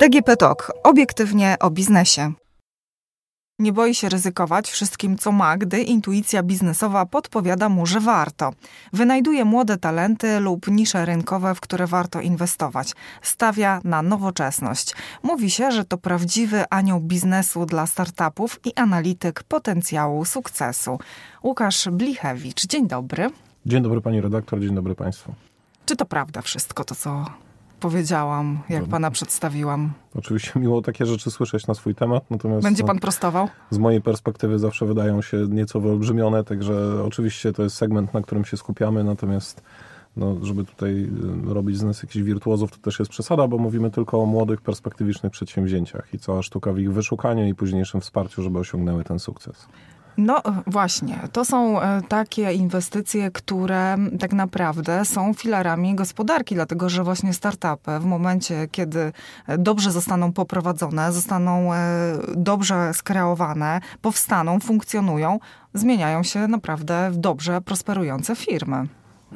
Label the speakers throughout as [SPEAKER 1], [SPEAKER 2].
[SPEAKER 1] DGP Talk. Obiektywnie o biznesie. Nie boi się ryzykować wszystkim, co ma, gdy intuicja biznesowa podpowiada mu, że warto. Wynajduje młode talenty lub nisze rynkowe, w które warto inwestować. Stawia na nowoczesność. Mówi się, że to prawdziwy anioł biznesu dla startupów i analityk potencjału sukcesu. Łukasz Blichewicz, dzień dobry.
[SPEAKER 2] Dzień dobry pani redaktor, dzień dobry państwu.
[SPEAKER 1] Czy to prawda wszystko to, co powiedziałam, jak pana przedstawiłam?
[SPEAKER 2] Oczywiście miło takie rzeczy słyszeć na swój temat, natomiast...
[SPEAKER 1] Będzie pan prostował?
[SPEAKER 2] Z mojej perspektywy zawsze wydają się nieco wyolbrzymione, także oczywiście to jest segment, na którym się skupiamy, natomiast no, żeby tutaj y, robić z nas jakichś wirtuozów, to też jest przesada, bo mówimy tylko o młodych, perspektywicznych przedsięwzięciach i cała sztuka w ich wyszukaniu i późniejszym wsparciu, żeby osiągnęły ten sukces.
[SPEAKER 1] No właśnie, to są e, takie inwestycje, które tak naprawdę są filarami gospodarki, dlatego że właśnie startupy w momencie, kiedy dobrze zostaną poprowadzone, zostaną e, dobrze skreowane, powstaną, funkcjonują, zmieniają się naprawdę w dobrze prosperujące firmy.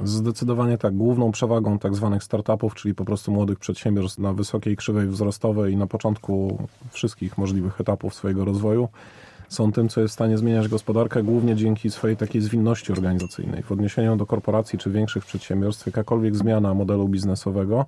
[SPEAKER 2] Zdecydowanie tak. Główną przewagą tak zwanych startupów, czyli po prostu młodych przedsiębiorstw na wysokiej krzywej wzrostowej i na początku wszystkich możliwych etapów swojego rozwoju są tym, co jest w stanie zmieniać gospodarkę, głównie dzięki swojej takiej zwinności organizacyjnej. W odniesieniu do korporacji czy większych przedsiębiorstw, jakakolwiek zmiana modelu biznesowego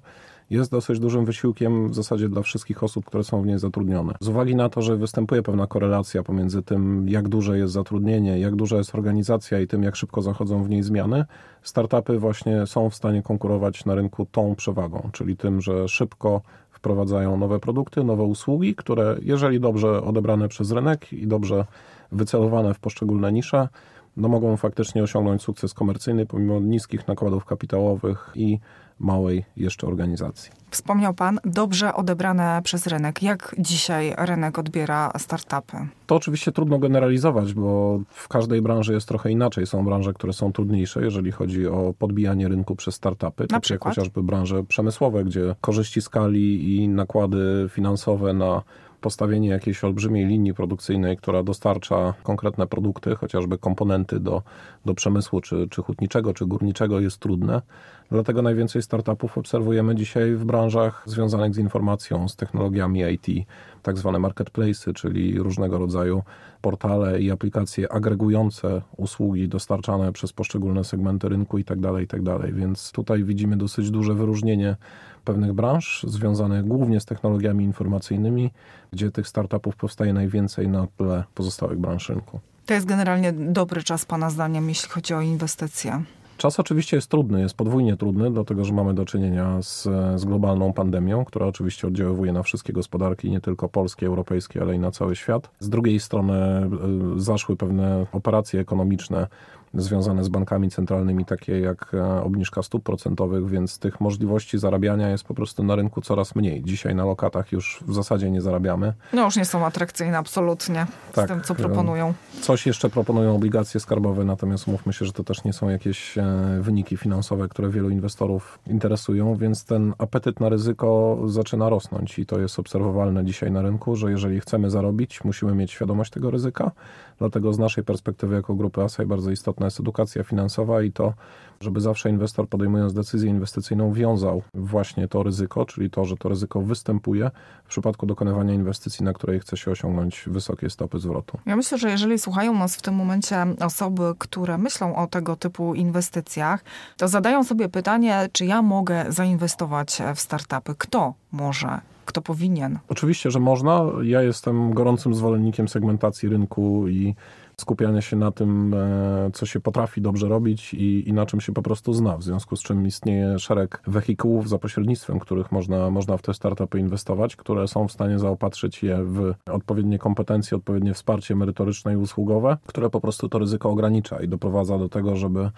[SPEAKER 2] jest dosyć dużym wysiłkiem w zasadzie dla wszystkich osób, które są w niej zatrudnione. Z uwagi na to, że występuje pewna korelacja pomiędzy tym, jak duże jest zatrudnienie, jak duża jest organizacja i tym, jak szybko zachodzą w niej zmiany, startupy właśnie są w stanie konkurować na rynku tą przewagą, czyli tym, że szybko wprowadzają nowe produkty, nowe usługi, które jeżeli dobrze odebrane przez rynek i dobrze wycelowane w poszczególne nisze, no mogą faktycznie osiągnąć sukces komercyjny pomimo niskich nakładów kapitałowych i małej jeszcze organizacji.
[SPEAKER 1] Wspomniał Pan, dobrze odebrane przez rynek. Jak dzisiaj rynek odbiera startupy?
[SPEAKER 2] To oczywiście trudno generalizować, bo w każdej branży jest trochę inaczej. Są branże, które są trudniejsze, jeżeli chodzi o podbijanie rynku przez startupy,
[SPEAKER 1] Na przykład?
[SPEAKER 2] jak chociażby branże przemysłowe, gdzie korzyści skali i nakłady finansowe na postawienie jakiejś olbrzymiej linii produkcyjnej, która dostarcza konkretne produkty, chociażby komponenty do, do przemysłu, czy, czy hutniczego, czy górniczego, jest trudne. Dlatego najwięcej startupów obserwujemy dzisiaj w branżach związanych z informacją, z technologiami IT, tak zwane marketplace, czyli różnego rodzaju portale i aplikacje agregujące usługi dostarczane przez poszczególne segmenty rynku itd., tak itd. Tak Więc tutaj widzimy dosyć duże wyróżnienie pewnych branż związanych głównie z technologiami informacyjnymi, gdzie tych startupów powstaje najwięcej na tle pozostałych branż rynku.
[SPEAKER 1] To jest generalnie dobry czas Pana zdaniem, jeśli chodzi o inwestycje.
[SPEAKER 2] Czas oczywiście jest trudny, jest podwójnie trudny, dlatego że mamy do czynienia z, z globalną pandemią, która oczywiście oddziaływuje na wszystkie gospodarki, nie tylko polskie, europejskie, ale i na cały świat. Z drugiej strony y, zaszły pewne operacje ekonomiczne związane z bankami centralnymi, takie jak e, obniżka stóp procentowych, więc tych możliwości zarabiania jest po prostu na rynku coraz mniej. Dzisiaj na lokatach już w zasadzie nie zarabiamy.
[SPEAKER 1] No już nie są atrakcyjne absolutnie tak, z tym, co proponują.
[SPEAKER 2] Coś jeszcze proponują obligacje skarbowe, natomiast mówmy się, że to też nie są jakieś e, wyniki finansowe, które wielu inwestorów interesują, więc ten apetyt na ryzyko zaczyna rosnąć i to jest obserwowalne dzisiaj na rynku, że jeżeli chcemy zarobić, musimy mieć świadomość tego ryzyka. Dlatego z naszej perspektywy jako grupy ASAI bardzo istotne jest edukacja finansowa i to, żeby zawsze inwestor podejmując decyzję inwestycyjną wiązał właśnie to ryzyko, czyli to, że to ryzyko występuje w przypadku dokonywania inwestycji, na której chce się osiągnąć wysokie stopy zwrotu.
[SPEAKER 1] Ja myślę, że jeżeli słuchają nas w tym momencie osoby, które myślą o tego typu inwestycjach, to zadają sobie pytanie, czy ja mogę zainwestować w startupy? Kto może kto powinien?
[SPEAKER 2] Oczywiście, że można. Ja jestem gorącym zwolennikiem segmentacji rynku i skupiania się na tym, e, co się potrafi dobrze robić i, i, na czym się po prostu zna, w związku z czym istnieje szereg wehikułów za pośrednictwem, których można, można w te startupy inwestować, które są w stanie zaopatrzyć je w odpowiednie kompetencje, odpowiednie wsparcie merytoryczne i usługowe, które po prostu to ryzyko ogranicza i doprowadza do tego, żeby,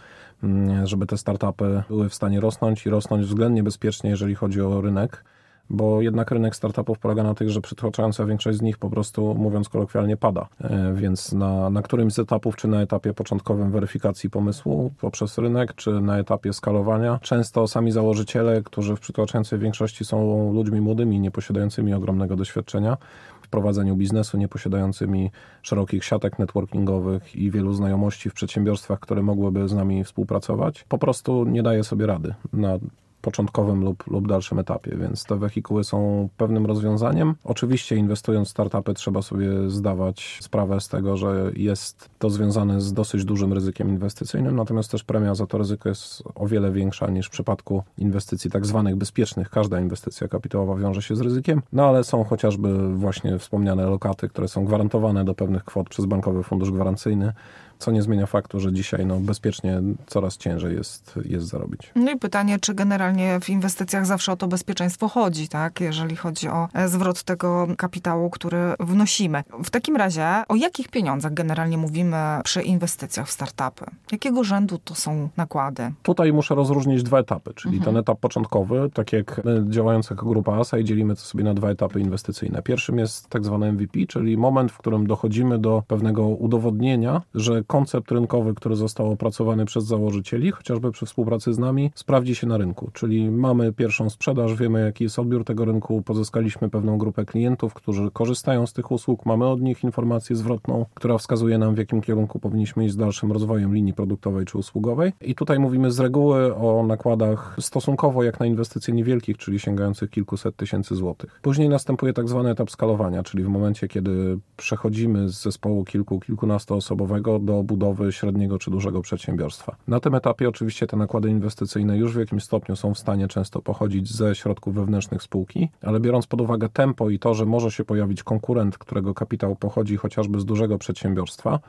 [SPEAKER 2] mm, żeby te startupy były w stanie rosnąć i rosnąć względnie bezpiecznie, jeżeli chodzi o rynek bo jednak rynek startupów polega na tych, że przytłaczająca większość z nich po prostu, mówiąc kolokwialnie, pada. E, więc na, na którymś z etapów, czy na etapie początkowym weryfikacji pomysłu poprzez rynek, czy na etapie skalowania, często sami założyciele, którzy w przytłaczającej większości są ludźmi młodymi, nieposiadającymi ogromnego doświadczenia, w prowadzeniu biznesu, nieposiadającymi szerokich siatek networkingowych i wielu znajomości w przedsiębiorstwach, które mogłyby z nami współpracować, po prostu nie daje sobie rady na początkowym lub, lub dalszym etapie, więc te wehikuły są pewnym rozwiązaniem. Oczywiście inwestując w startupy trzeba sobie zdawać sprawę z tego, że jest to związane z dosyć dużym ryzykiem inwestycyjnym, natomiast też premia za to ryzyko jest o wiele większa niż w przypadku inwestycji tak zwanych bezpiecznych. Każda inwestycja kapitałowa wiąże się z ryzykiem, no ale są chociażby właśnie wspomniane lokaty, które są gwarantowane do pewnych kwot przez Bankowy Fundusz Gwarancyjny co nie zmienia faktu, że dzisiaj no, bezpiecznie coraz ciężej jest, jest zarobić.
[SPEAKER 1] No i pytanie, czy generalnie w inwestycjach zawsze o to bezpieczeństwo chodzi, tak? jeżeli chodzi o e, zwrot tego kapitału, który wnosimy. W takim razie, o jakich pieniądzach generalnie mówimy przy inwestycjach w startupy? Jakiego rzędu to są nakłady?
[SPEAKER 2] Tutaj muszę rozróżnić dwa etapy, czyli mhm. ten etap początkowy, tak jak my działając jako grupa ASA i dzielimy to sobie na dwa etapy inwestycyjne. Pierwszym jest tak zwany MVP, czyli moment, w którym dochodzimy do pewnego udowodnienia, że koncept rynkowy, który został opracowany przez założycieli, chociażby przy współpracy z nami, sprawdzi się na rynku. Czyli mamy pierwszą sprzedaż, wiemy jaki jest odbiór tego rynku, pozyskaliśmy pewną grupę klientów, którzy korzystają z tych usług, mamy od nich informację zwrotną, która wskazuje nam w jakim kierunku powinniśmy iść z dalszym rozwojem linii produktowej czy usługowej. I tutaj mówimy z reguły o nakładach stosunkowo jak na inwestycje niewielkich, czyli sięgających kilkuset tysięcy złotych. Później następuje tak zwany etap skalowania, czyli w momencie, kiedy przechodzimy z zespołu kilku, kilkunastoosobowego do budowy średniego czy dużego przedsiębiorstwa. Na tym etapie oczywiście te nakłady inwestycyjne już w jakimś stopniu są w stanie często pochodzić ze środków wewnętrznych spółki, ale biorąc pod uwagę tempo i to, że może się pojawić konkurent, którego kapitał pochodzi chociażby z dużego przedsiębiorstwa,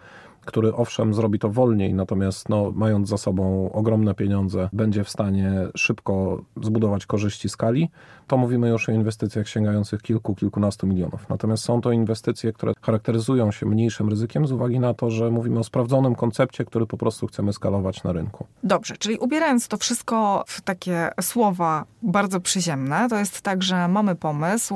[SPEAKER 2] który owszem zrobi to wolniej, natomiast no, mając za sobą ogromne pieniądze, będzie w stanie szybko zbudować korzyści skali, to mówimy już o inwestycjach sięgających kilku, kilkunastu milionów. Natomiast są to inwestycje, które charakteryzują się mniejszym ryzykiem z uwagi na to, że mówimy o sprawdzonym koncepcie, który po prostu chcemy skalować na rynku.
[SPEAKER 1] Dobrze, czyli ubierając to wszystko w takie słowa bardzo przyziemne, to jest tak, że mamy pomysł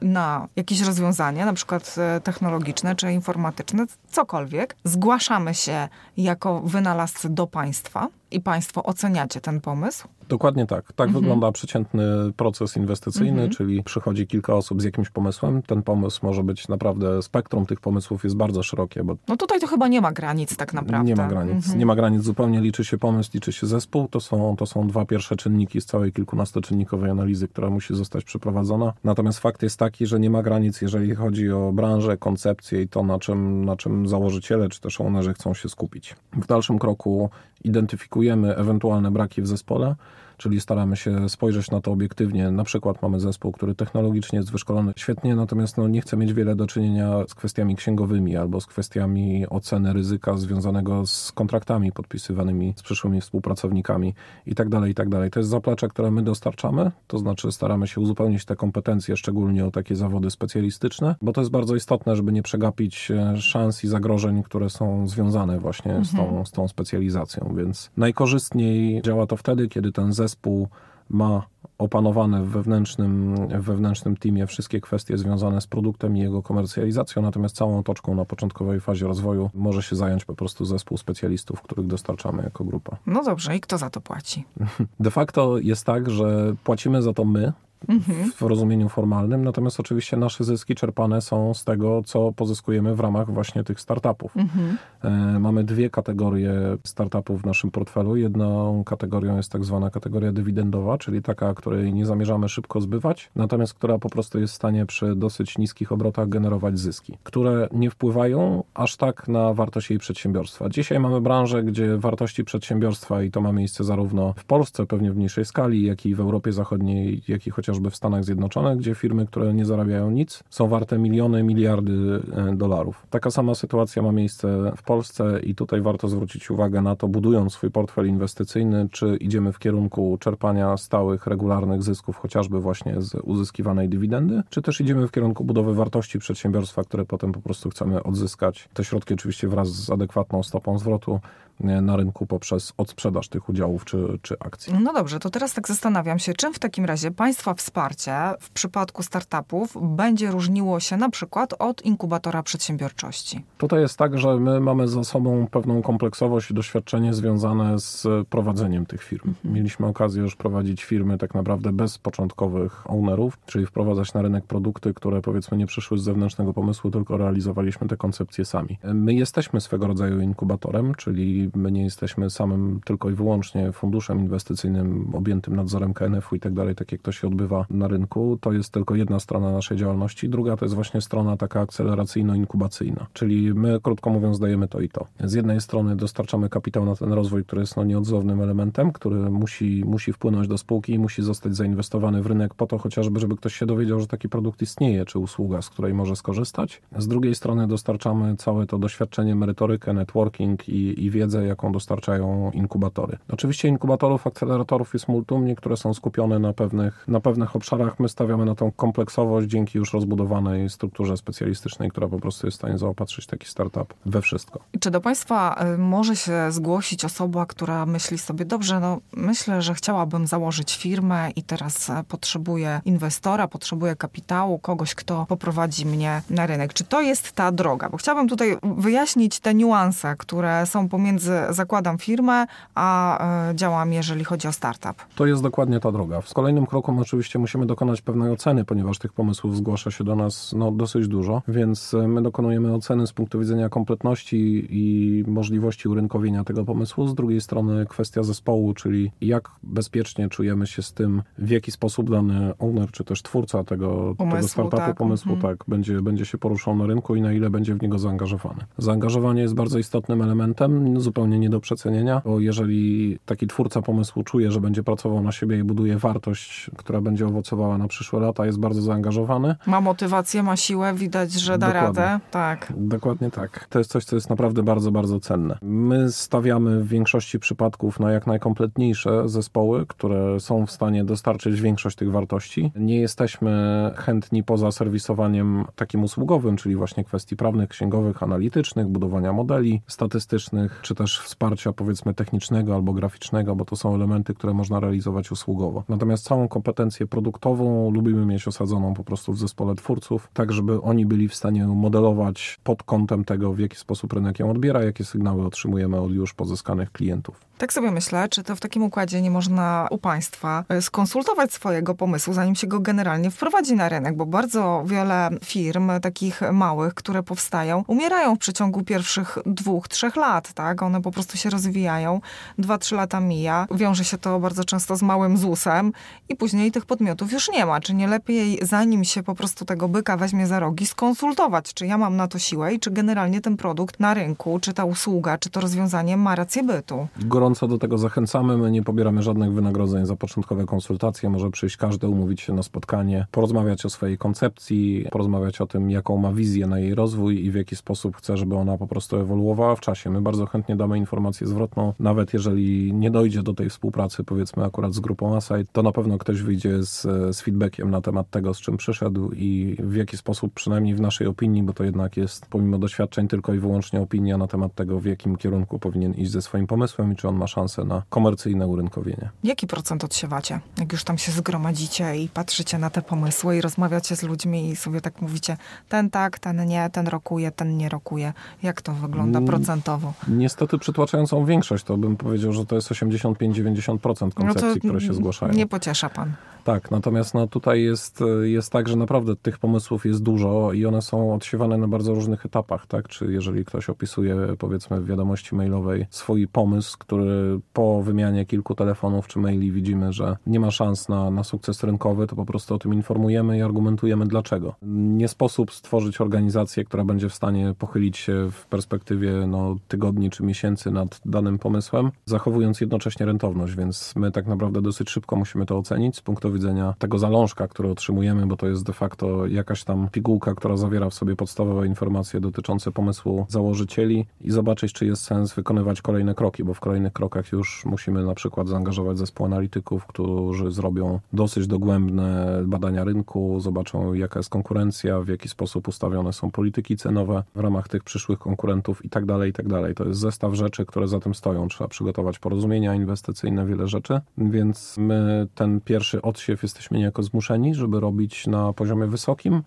[SPEAKER 1] na jakieś rozwiązanie, na przykład technologiczne czy informatyczne, cokolwiek, zgłaszamy się jako wynalazcy do państwa i państwo oceniacie ten pomysł?
[SPEAKER 2] Dokładnie tak. Tak mhm. wygląda przeciętny proces inwestycyjny, mhm. czyli przychodzi kilka osób z jakimś pomysłem. Ten pomysł może być naprawdę, spektrum tych pomysłów jest bardzo szerokie. Bo
[SPEAKER 1] no tutaj to chyba nie ma granic tak naprawdę.
[SPEAKER 2] Nie ma granic. Mhm. Nie ma granic zupełnie. Liczy się pomysł, liczy się zespół. To są, to są dwa pierwsze czynniki z całej kilkunastoczynnikowej analizy, która musi zostać przeprowadzona. Natomiast fakt jest taki, że nie ma granic, jeżeli chodzi o branżę, koncepcję i to, na czym, na czym założyciele czy też ownerzy chcą się skupić. W dalszym kroku identyfikujemy ewentualne braki w zespole, czyli staramy się spojrzeć na to obiektywnie. Na przykład mamy zespół, który technologicznie jest wyszkolony świetnie, natomiast no, nie chce mieć wiele do czynienia z kwestiami księgowymi albo z kwestiami oceny ryzyka związanego z kontraktami podpisywanymi z przyszłymi współpracownikami itd. Tak itd. Tak to jest zaplecze, które my dostarczamy, to znaczy staramy się uzupełnić te kompetencje, szczególnie o takie zawody specjalistyczne, bo to jest bardzo istotne, żeby nie przegapić e, szans i zagrożeń, które są związane właśnie mhm. z, tą, z tą specjalizacją. Więc najkorzystniej działa to wtedy, kiedy ten zespół zespół ma opanowane w wewnętrznym, w wewnętrznym teamie wszystkie kwestie związane z produktem i jego komercjalizacją, natomiast całą otoczką na początkowej fazie rozwoju może się zająć po prostu zespół specjalistów, których dostarczamy jako grupa.
[SPEAKER 1] No dobrze, i kto za to płaci?
[SPEAKER 2] De facto jest tak, że płacimy za to my, mhm. w rozumieniu formalnym, natomiast oczywiście nasze zyski czerpane są z tego, co pozyskujemy w ramach właśnie tych startupów. Mhm. E, mamy dwie kategorie startupów w naszym portfelu. Jedną kategorią jest tak zwana kategoria dywidendowa, czyli taka, której nie zamierzamy szybko zbywać, natomiast która po prostu jest w stanie przy dosyć niskich obrotach generować zyski, które nie wpływają aż tak na wartość jej przedsiębiorstwa. Dzisiaj mamy branżę, gdzie wartości przedsiębiorstwa i to ma miejsce zarówno w Polsce, pewnie w mniejszej skali, jak i w Europie Zachodniej, jak i chociażby chociażby w Stanach Zjednoczonych, gdzie firmy, które nie zarabiają nic, są warte miliony, miliardy e, dolarów. Taka sama sytuacja ma miejsce w Polsce i tutaj warto zwrócić uwagę na to, budując swój portfel inwestycyjny, czy idziemy w kierunku czerpania stałych, regularnych zysków, chociażby właśnie z uzyskiwanej dywidendy, czy też idziemy w kierunku budowy wartości przedsiębiorstwa, które potem po prostu chcemy odzyskać. Te środki oczywiście wraz z adekwatną stopą zwrotu na rynku poprzez odsprzedaż tych udziałów czy, czy akcji.
[SPEAKER 1] No dobrze, to teraz tak zastanawiam się, czym w takim razie państwa wsparcie w przypadku startupów będzie różniło się na przykład od inkubatora przedsiębiorczości?
[SPEAKER 2] Tutaj jest tak, że my mamy za sobą pewną kompleksowość i doświadczenie związane z prowadzeniem tych firm. Mhm. Mieliśmy okazję już prowadzić firmy tak naprawdę bez początkowych ownerów, czyli wprowadzać na rynek produkty, które powiedzmy nie przyszły z zewnętrznego pomysłu, tylko realizowaliśmy te koncepcje sami. My jesteśmy swego rodzaju inkubatorem, czyli my nie jesteśmy samym tylko i wyłącznie funduszem inwestycyjnym objętym nadzorem KNF-u i tak dalej, tak jak to się odbywa na rynku. To jest tylko jedna strona naszej działalności. Druga to jest właśnie strona taka akceleracyjno-inkubacyjna, czyli my, krótko mówiąc, dajemy to i to. Z jednej strony dostarczamy kapitał na ten rozwój, który jest no, nieodzownym elementem, który musi, musi wpłynąć do spółki i musi zostać zainwestowany w rynek po to chociażby, żeby ktoś się dowiedział, że taki produkt istnieje, czy usługa, z której może skorzystać. Z drugiej strony dostarczamy całe to doświadczenie, merytorykę, networking i, i wiedzę, jaką dostarczają inkubatory. Oczywiście inkubatorów, akceleratorów jest multum, niektóre są skupione na pewnych, na pewnych obszarach. My stawiamy na tą kompleksowość dzięki już rozbudowanej strukturze specjalistycznej, która po prostu jest w stanie zaopatrzyć taki startup we wszystko.
[SPEAKER 1] Czy do Państwa y, może się zgłosić osoba, która myśli sobie, dobrze, no myślę, że chciałabym założyć firmę i teraz e, potrzebuję inwestora, potrzebuję kapitału, kogoś, kto poprowadzi mnie na rynek. Czy to jest ta droga? Bo chciałabym tutaj wyjaśnić te niuanse, które są pomiędzy zakładam firmę, a e, działam, jeżeli chodzi o startup.
[SPEAKER 2] To jest dokładnie ta droga. W kolejnym kroku oczywiście musimy dokonać pewnej oceny, ponieważ tych pomysłów zgłasza się do nas no, dosyć dużo, więc e, my dokonujemy oceny z punktu widzenia kompletności i możliwości urynkowienia tego pomysłu. Z drugiej strony kwestia zespołu, czyli jak bezpiecznie czujemy się z tym, w jaki sposób dany owner, czy też twórca tego, pomysłu, tego startupu, tak. pomysłu, mhm. tak, będzie, będzie się poruszał na rynku i na ile będzie w niego zaangażowany. Zaangażowanie jest bardzo istotnym elementem, zupełnie nie do przecenienia, bo jeżeli taki twórca pomysłu czuje, że będzie pracował na siebie i buduje wartość, która będzie owocowała na przyszłe lata, jest bardzo zaangażowany.
[SPEAKER 1] Ma motywację, ma siłę, widać, że da Dokładnie. radę. Tak.
[SPEAKER 2] Dokładnie tak. To jest coś, co jest naprawdę bardzo, bardzo cenne. My stawiamy w większości przypadków na jak najkompletniejsze zespoły, które są w stanie dostarczyć większość tych wartości. Nie jesteśmy chętni poza serwisowaniem takim usługowym, czyli właśnie kwestii prawnych, księgowych, analitycznych, budowania modeli statystycznych, czy też wsparcia powiedzmy technicznego albo graficznego, bo to są elementy, które można realizować usługowo. Natomiast całą kompetencję produktową lubimy mieć osadzoną po prostu w zespole twórców, tak żeby oni byli w stanie modelować pod kątem tego, w jaki sposób rynek ją odbiera, jakie sygnały otrzymujemy od już pozyskanych klientów.
[SPEAKER 1] Tak sobie myślę, czy to w takim układzie nie można u państwa e, skonsultować swojego pomysłu, zanim się go generalnie wprowadzi na rynek, bo bardzo wiele firm, takich małych, które powstają, umierają w przeciągu pierwszych dwóch, trzech lat, tak? One po prostu się rozwijają, dwa, trzy lata mija, wiąże się to bardzo często z małym ZUS-em i później tych podmiotów już nie ma. Czy nie lepiej, zanim się po prostu tego byka weźmie za rogi, skonsultować, czy ja mam na to siłę i czy generalnie ten produkt na rynku, czy ta usługa, czy to rozwiązanie ma rację bytu?
[SPEAKER 2] gorąco do tego zachęcamy. My nie pobieramy żadnych wynagrodzeń za początkowe konsultacje. Może przyjść każdy, umówić się na spotkanie, porozmawiać o swojej koncepcji, porozmawiać o tym, jaką ma wizję na jej rozwój i w jaki sposób chce, żeby ona po prostu ewoluowała w czasie. My bardzo chętnie damy informację zwrotną, nawet jeżeli nie dojdzie do tej współpracy, powiedzmy akurat z grupą Aside, to na pewno ktoś wyjdzie z, z feedbackiem na temat tego, z czym przyszedł i w jaki sposób, przynajmniej w naszej opinii, bo to jednak jest pomimo doświadczeń tylko i wyłącznie opinia na temat tego, w jakim kierunku powinien iść ze swoim pomysłem i czy on ma szansę na komercyjne urynkowienie.
[SPEAKER 1] Jaki procent odsiewacie? Jak już tam się zgromadzicie i patrzycie na te pomysły i rozmawiacie z ludźmi i sobie tak mówicie, ten tak, ten nie, ten rokuje, ten nie rokuje. Jak to wygląda procentowo?
[SPEAKER 2] Niestety przytłaczającą większość, to bym powiedział, że to jest 85-90% koncepcji, no które się zgłaszają.
[SPEAKER 1] Nie pociesza pan.
[SPEAKER 2] Tak, natomiast no, tutaj jest, jest tak, że naprawdę tych pomysłów jest dużo i one są odsiewane na bardzo różnych etapach, tak? Czy jeżeli ktoś opisuje, powiedzmy, w wiadomości mailowej swój pomysł, który po wymianie kilku telefonów czy maili widzimy, że nie ma szans na, na sukces rynkowy, to po prostu o tym informujemy i argumentujemy dlaczego. Nie sposób stworzyć organizację, która będzie w stanie pochylić się w perspektywie no, tygodni czy miesięcy nad danym pomysłem, zachowując jednocześnie rentowność, więc my tak naprawdę dosyć szybko musimy to ocenić z punktu widzenia tego zalążka, który otrzymujemy, bo to jest de facto jakaś tam pigułka, która zawiera w sobie podstawowe informacje dotyczące pomysłu założycieli i zobaczyć, czy jest sens wykonywać kolejne kroki, bo w kolejnych krokach już musimy na przykład zaangażować zespół analityków, którzy zrobią dosyć dogłębne badania rynku, zobaczą jaka jest konkurencja, w jaki sposób ustawione są polityki cenowe w ramach tych przyszłych konkurentów i tak dalej, i tak dalej. To jest zestaw rzeczy, które za tym stoją. Trzeba przygotować porozumienia inwestycyjne, wiele rzeczy, więc my ten pierwszy odsiadł podsiew jesteśmy niejako zmuszeni, żeby robić na poziomie wysokim.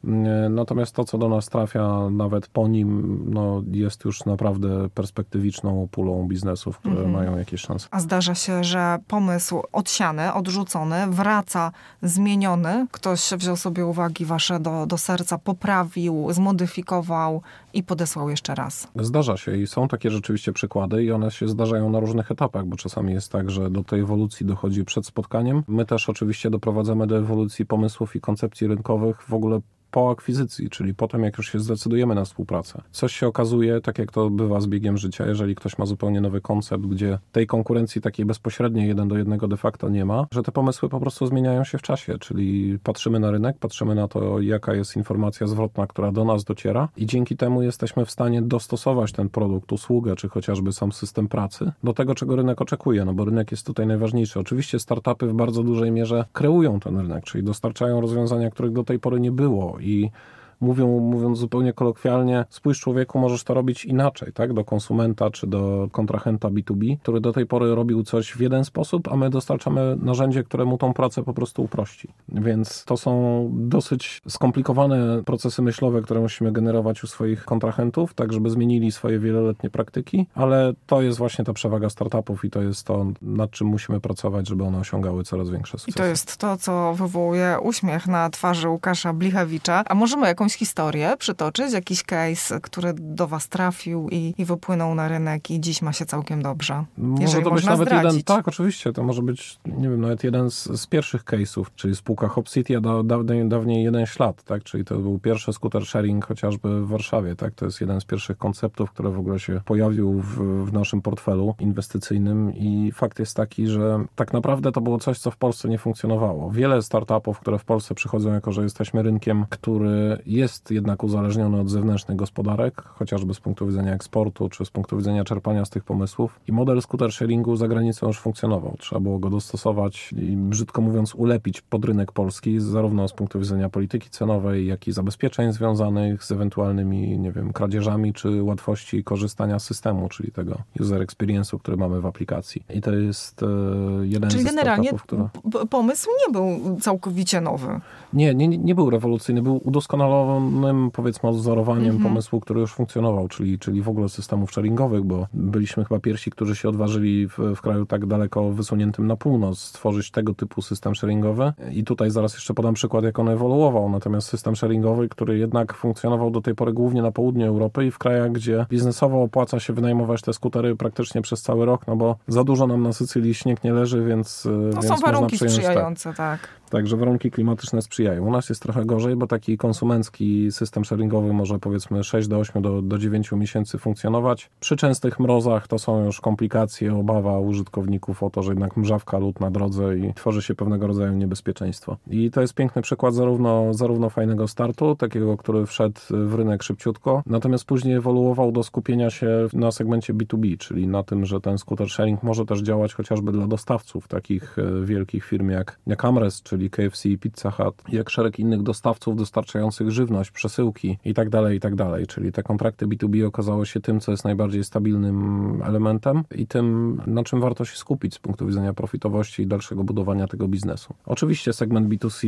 [SPEAKER 2] Natomiast to, co do nas trafia nawet po nim, no, jest już naprawdę perspektywiczną pulą biznesów, które mhm. mają jakieś szanse.
[SPEAKER 1] A zdarza się, że pomysł odsiany, odrzucony, wraca zmieniony. Ktoś wziął sobie uwagi wasze do, do serca, poprawił, zmodyfikował i podesłał jeszcze raz.
[SPEAKER 2] Zdarza się i są takie rzeczywiście przykłady i one się zdarzają na różnych etapach, bo czasami jest tak, że do tej ewolucji dochodzi przed spotkaniem. My też oczywiście doprowadzamy do ewolucji pomysłów i koncepcji rynkowych. W ogóle po akwizycji, czyli potem, jak już się zdecydujemy na współpracę. Coś się okazuje, tak jak to bywa z biegiem życia, jeżeli ktoś ma zupełnie nowy koncept, gdzie tej konkurencji takiej bezpośredniej jeden do jednego de facto nie ma, że te pomysły po prostu zmieniają się w czasie, czyli patrzymy na rynek, patrzymy na to, jaka jest informacja zwrotna, która do nas dociera i dzięki temu jesteśmy w stanie dostosować ten produkt, usługę, czy chociażby sam system pracy do tego, czego rynek oczekuje, no bo rynek jest tutaj najważniejszy. Oczywiście startupy w bardzo dużej mierze kreują ten rynek, czyli dostarczają rozwiązania, których do tej pory nie było i mówią, mówiąc zupełnie kolokwialnie, spójrz człowieku, możesz to robić inaczej, tak? Do konsumenta czy do kontrahenta B2B, który do tej pory robił coś w jeden sposób, a my dostarczamy narzędzie, które mu tą pracę po prostu uprości. Więc to są dosyć skomplikowane procesy myślowe, które musimy generować u swoich kontrahentów, tak żeby zmienili swoje wieloletnie praktyki, ale to jest właśnie ta przewaga startupów i to jest to, nad czym musimy pracować, żeby one osiągały coraz większe sukcesy.
[SPEAKER 1] I to jest to, co wywołuje uśmiech na twarzy Łukasza Blichewicza. A możemy jakąś historię przytoczyć, jakiś case, który do was trafił i, i wypłynął na rynek i dziś ma się całkiem dobrze?
[SPEAKER 2] Może to być nawet zdradzić. jeden, tak, oczywiście, to może być, nie wiem, nawet jeden z, z pierwszych case'ów, czyli spółka Hop City, a da, dawniej, dawniej jeden ślad, tak, czyli to był pierwszy skuter sharing chociażby w Warszawie, tak, to jest jeden z pierwszych konceptów, który w ogóle się pojawił w, w naszym portfelu inwestycyjnym i fakt jest taki, że tak naprawdę to było coś, co w Polsce nie funkcjonowało. Wiele startupów, które w Polsce przychodzą jako, że jesteśmy rynkiem, który jest jednak uzależniony od zewnętrznych gospodarek, chociażby z punktu widzenia eksportu, czy z punktu widzenia czerpania z tych pomysłów. I model scooter sharingu za granicą już funkcjonował. Trzeba było go dostosować i brzydko mówiąc ulepić pod rynek polski, zarówno z punktu widzenia polityki cenowej, jak i zabezpieczeń związanych z ewentualnymi, nie wiem, kradzieżami, czy łatwości korzystania z systemu, czyli tego user experience'u, który mamy w aplikacji. I to jest e, jeden
[SPEAKER 1] czyli
[SPEAKER 2] z
[SPEAKER 1] generalnie które... pomysł nie był całkowicie nowy.
[SPEAKER 2] Nie, nie, nie był rewolucyjny, był udoskonalony pełnym, powiedzmy, odzorowaniem mm -hmm. pomysłu, który już funkcjonował, czyli, czyli w ogóle systemów sharingowych, bo byliśmy chyba pierwsi, którzy się odważyli w, w kraju tak daleko wysuniętym na północ stworzyć tego typu system sharingowy. I tutaj zaraz jeszcze podam przykład, jak on ewoluował. Natomiast system sharingowy, który jednak funkcjonował do tej pory głównie na południu Europy i w krajach, gdzie biznesowo opłaca się wynajmować te skutery praktycznie przez cały rok, no bo za dużo nam na Sycylii śnieg nie leży, więc.
[SPEAKER 1] No więc są warunki sprzyjające, tak. tak.
[SPEAKER 2] Także warunki klimatyczne sprzyjają. U nas jest trochę gorzej, bo taki konsumencki system sharingowy może powiedzmy 6 do 8 do, do 9 miesięcy funkcjonować. Przy częstych mrozach to są już komplikacje, obawa użytkowników o to, że jednak mrzawka lód na drodze i tworzy się pewnego rodzaju niebezpieczeństwo. I to jest piękny przykład zarówno, zarówno fajnego startu, takiego, który wszedł w rynek szybciutko, natomiast później ewoluował do skupienia się na segmencie B2B, czyli na tym, że ten scooter sharing może też działać chociażby dla dostawców takich e, wielkich firm jak, jak Amres, czyli czyli KFC i Pizza Hut, jak szereg innych dostawców dostarczających żywność, przesyłki i tak dalej, i tak. Czyli te kontrakty B2B okazało się tym, co jest najbardziej stabilnym elementem i tym, na czym warto się skupić z punktu widzenia profitowości i dalszego budowania tego biznesu. Oczywiście segment B2C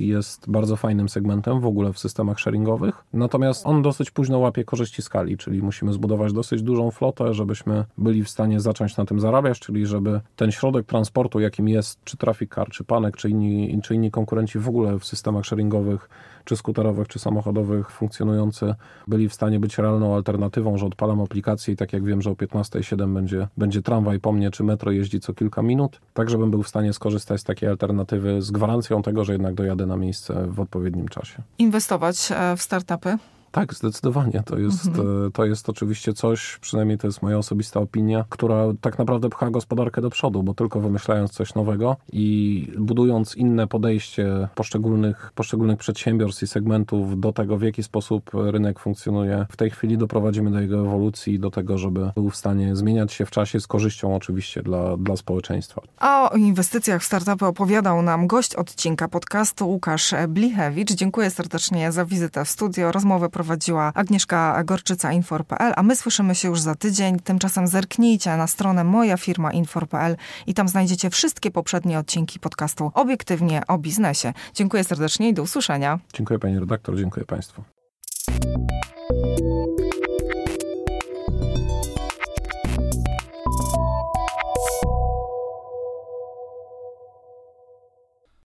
[SPEAKER 2] jest bardzo fajnym segmentem w ogóle w systemach sharingowych, natomiast on dosyć późno łapie korzyści skali, czyli musimy zbudować dosyć dużą flotę, żebyśmy byli w stanie zacząć na tym zarabiać, czyli żeby ten środek transportu, jakim jest czy Traffic Car, czy Panek, czy inni czy inni konkurenci w ogóle w systemach sharingowych, czy skuterowych, czy samochodowych funkcjonujący, byli w stanie być realną alternatywą, że odpalam aplikację i tak jak wiem, że o 15.07 będzie, będzie tramwaj po mnie, czy metro jeździ co kilka minut, tak żebym był w stanie skorzystać z takiej alternatywy z gwarancją tego, że jednak dojadę na miejsce w odpowiednim czasie.
[SPEAKER 1] Inwestować e, w startupy?
[SPEAKER 2] Tak, zdecydowanie. To jest, mhm. E, to jest oczywiście coś, przynajmniej to jest moja osobista opinia, która tak naprawdę pcha gospodarkę do przodu, bo tylko wymyślając coś nowego i budując inne podejście poszczególnych, poszczególnych przedsiębiorstw i segmentów do tego, w jaki sposób rynek funkcjonuje, w tej chwili doprowadzimy do jego ewolucji, do tego, żeby był w stanie zmieniać się w czasie z korzyścią oczywiście dla, dla społeczeństwa.
[SPEAKER 1] A o inwestycjach w startupy opowiadał nam gość odcinka podcastu Łukasz Blichewicz. Dziękuję serdecznie za wizytę w studio. Rozmowę prowadziła Agnieszka Gorczyca, Infor.pl, a my słyszymy się już za tydzień. Tymczasem zerknijcie na stronę moja firma Infor.pl i tam znajdziecie wszystkie poprzednie odcinki podcastu Obiektywnie o biznesie. Dziękuję serdecznie i do usłyszenia.
[SPEAKER 2] Dziękuję pani redaktor, dziękuję państwu.